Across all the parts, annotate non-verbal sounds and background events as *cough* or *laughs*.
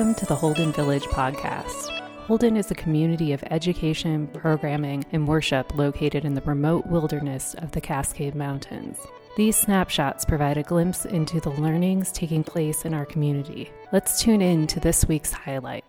Welcome to the Holden Village podcast. Holden is a community of education, programming, and worship located in the remote wilderness of the Cascade Mountains. These snapshots provide a glimpse into the learnings taking place in our community. Let's tune in to this week's highlight.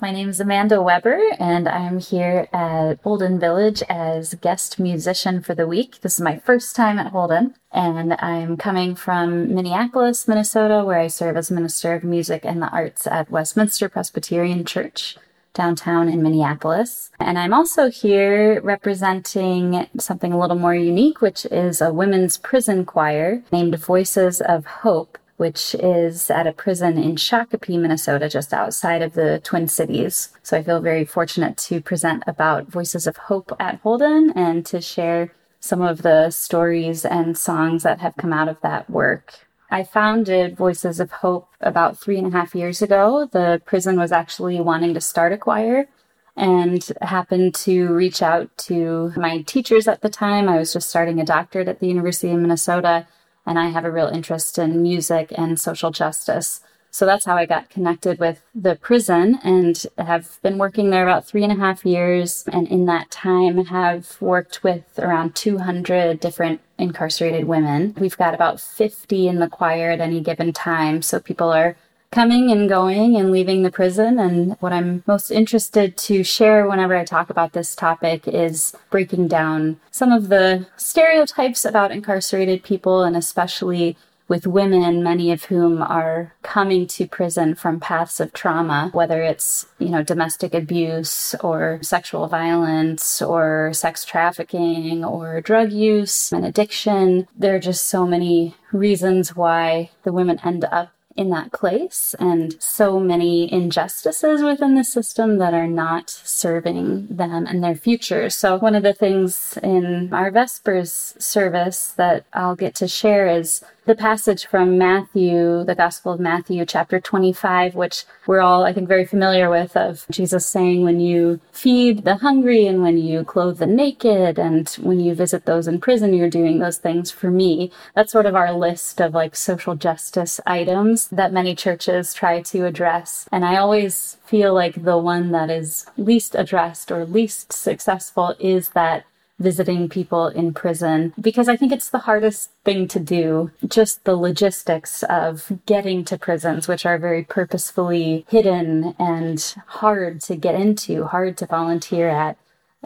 My name is Amanda Weber, and I'm here at Holden Village as guest musician for the week. This is my first time at Holden, and I'm coming from Minneapolis, Minnesota, where I serve as Minister of Music and the Arts at Westminster Presbyterian Church downtown in Minneapolis. And I'm also here representing something a little more unique, which is a women's prison choir named Voices of Hope which is at a prison in Shakopee, Minnesota, just outside of the Twin Cities. So I feel very fortunate to present about Voices of Hope at Holden and to share some of the stories and songs that have come out of that work. I founded Voices of Hope about three and a half years ago. The prison was actually wanting to start a choir and happened to reach out to my teachers at the time. I was just starting a doctorate at the University of Minnesota and I have a real interest in music and social justice. So that's how I got connected with the prison and have been working there about three and a half years. And in that time have worked with around 200 different incarcerated women. We've got about 50 in the choir at any given time. So people are coming and going and leaving the prison. And what I'm most interested to share whenever I talk about this topic is breaking down some of the stereotypes about incarcerated people and especially with women, many of whom are coming to prison from paths of trauma, whether it's, you know, domestic abuse or sexual violence or sex trafficking or drug use and addiction. There are just so many reasons why the women end up in that place and so many injustices within the system that are not serving them and their future. So one of the things in our Vespers service that I'll get to share is the passage from Matthew, the Gospel of Matthew, chapter 25, which we're all, I think, very familiar with, of Jesus saying, when you feed the hungry and when you clothe the naked and when you visit those in prison, you're doing those things for me. That's sort of our list of like social justice items that many churches try to address. And I always feel like the one that is least addressed or least successful is that visiting people in prison because I think it's the hardest thing to do. Just the logistics of getting to prisons, which are very purposefully hidden and hard to get into, hard to volunteer at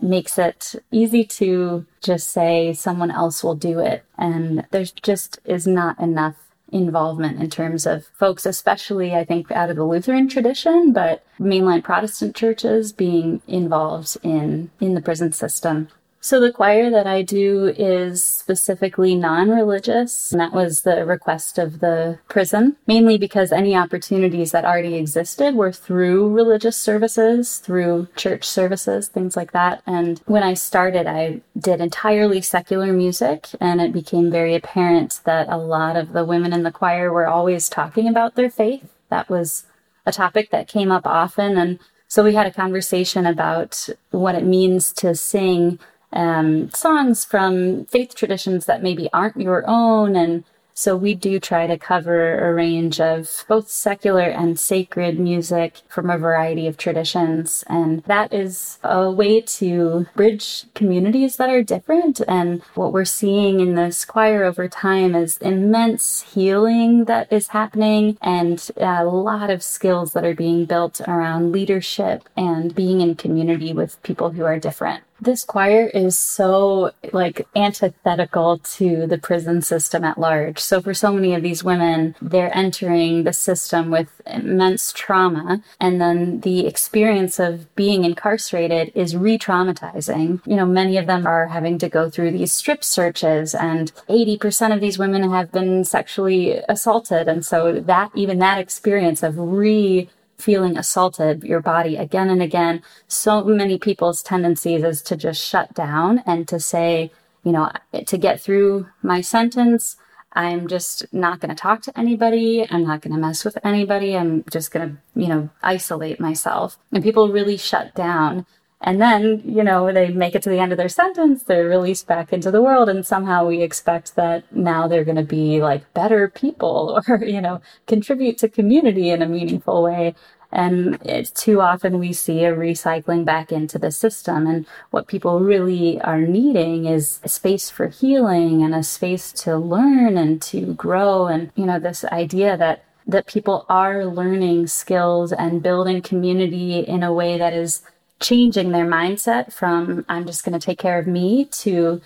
makes it easy to just say someone else will do it. And there just is not enough involvement in terms of folks, especially I think out of the Lutheran tradition, but mainline Protestant churches being involved in, in the prison system. So the choir that I do is specifically non-religious. And that was the request of the prison, mainly because any opportunities that already existed were through religious services, through church services, things like that. And when I started, I did entirely secular music and it became very apparent that a lot of the women in the choir were always talking about their faith. That was a topic that came up often. And so we had a conversation about what it means to sing um, songs from faith traditions that maybe aren't your own and so we do try to cover a range of both secular and sacred music from a variety of traditions. And that is a way to bridge communities that are different. And what we're seeing in this choir over time is immense healing that is happening and a lot of skills that are being built around leadership and being in community with people who are different this choir is so like antithetical to the prison system at large. So for so many of these women, they're entering the system with immense trauma and then the experience of being incarcerated is re-traumatizing. You know, many of them are having to go through these strip searches and 80% of these women have been sexually assaulted. And so that, even that experience of re feeling assaulted, your body again and again. So many people's tendencies is to just shut down and to say, you know, to get through my sentence, I'm just not going to talk to anybody. I'm not going to mess with anybody. I'm just going to, you know, isolate myself. And people really shut down. And then, you know, they make it to the end of their sentence, they're released back into the world, and somehow we expect that now they're going to be like better people *laughs* or, you know, contribute to community in a meaningful way. And it's too often we see a recycling back into the system. And what people really are needing is a space for healing and a space to learn and to grow. And, you know, this idea that that people are learning skills and building community in a way that is changing their mindset from I'm just going to take care of me to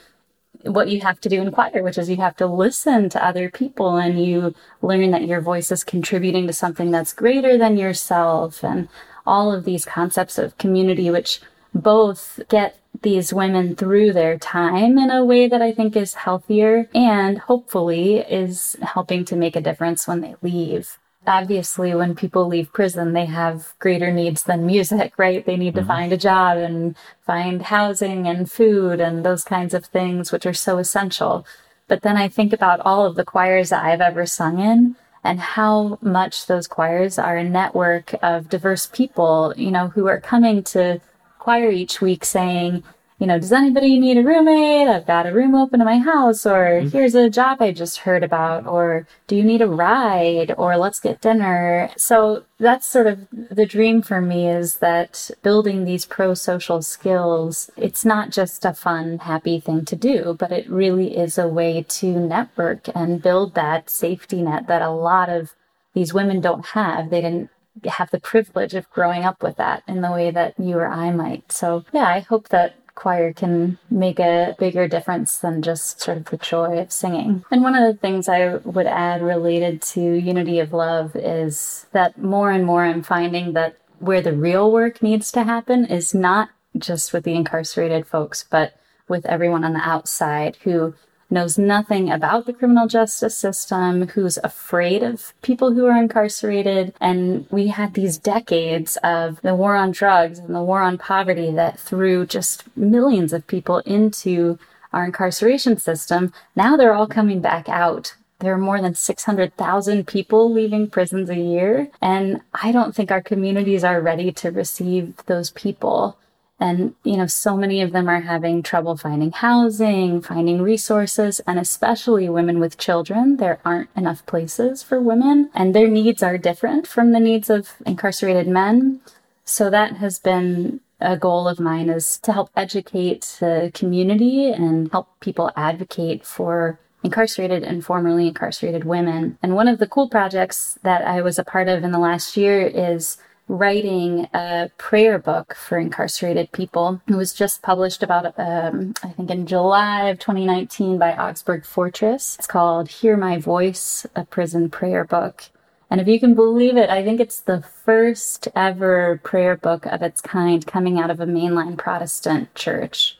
what you have to do in choir, which is you have to listen to other people and you learn that your voice is contributing to something that's greater than yourself and all of these concepts of community, which both get these women through their time in a way that I think is healthier and hopefully is helping to make a difference when they leave obviously when people leave prison they have greater needs than music right they need mm-hmm. to find a job and find housing and food and those kinds of things which are so essential but then i think about all of the choirs that i've ever sung in and how much those choirs are a network of diverse people you know who are coming to choir each week saying you know, does anybody need a roommate? I've got a room open in my house, or mm-hmm. here's a job I just heard about, or do you need a ride, or let's get dinner. So that's sort of the dream for me is that building these pro social skills, it's not just a fun, happy thing to do, but it really is a way to network and build that safety net that a lot of these women don't have. They didn't have the privilege of growing up with that in the way that you or I might. So yeah, I hope that choir can make a bigger difference than just sort of the joy of singing. And one of the things I would add related to unity of love is that more and more I'm finding that where the real work needs to happen is not just with the incarcerated folks, but with everyone on the outside who knows nothing about the criminal justice system, who's afraid of people who are incarcerated. And we had these decades of the war on drugs and the war on poverty that threw just millions of people into our incarceration system. Now they're all coming back out. There are more than 600,000 people leaving prisons a year. And I don't think our communities are ready to receive those people. And, you know, so many of them are having trouble finding housing, finding resources, and especially women with children. There aren't enough places for women, and their needs are different from the needs of incarcerated men. So that has been a goal of mine is to help educate the community and help people advocate for incarcerated and formerly incarcerated women. And one of the cool projects that I was a part of in the last year is writing a prayer book for incarcerated people. It was just published about, um, I think, in July of 2019 by Augsburg Fortress. It's called Hear My Voice, a prison prayer book. And if you can believe it, I think it's the first ever prayer book of its kind coming out of a mainline Protestant church.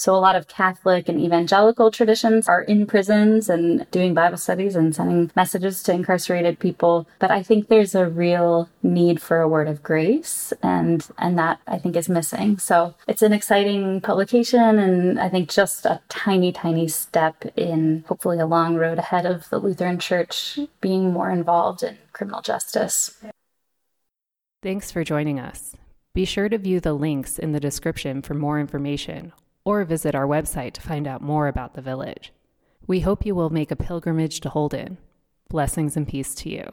So a lot of Catholic and evangelical traditions are in prisons and doing Bible studies and sending messages to incarcerated people. But I think there's a real need for a word of grace and, and that I think is missing. So it's an exciting publication and I think just a tiny, tiny step in hopefully a long road ahead of the Lutheran Church being more involved in criminal justice. Thanks for joining us. Be sure to view the links in the description for more information or visit our website to find out more about the village. We hope you will make a pilgrimage to Holden. Blessings and peace to you.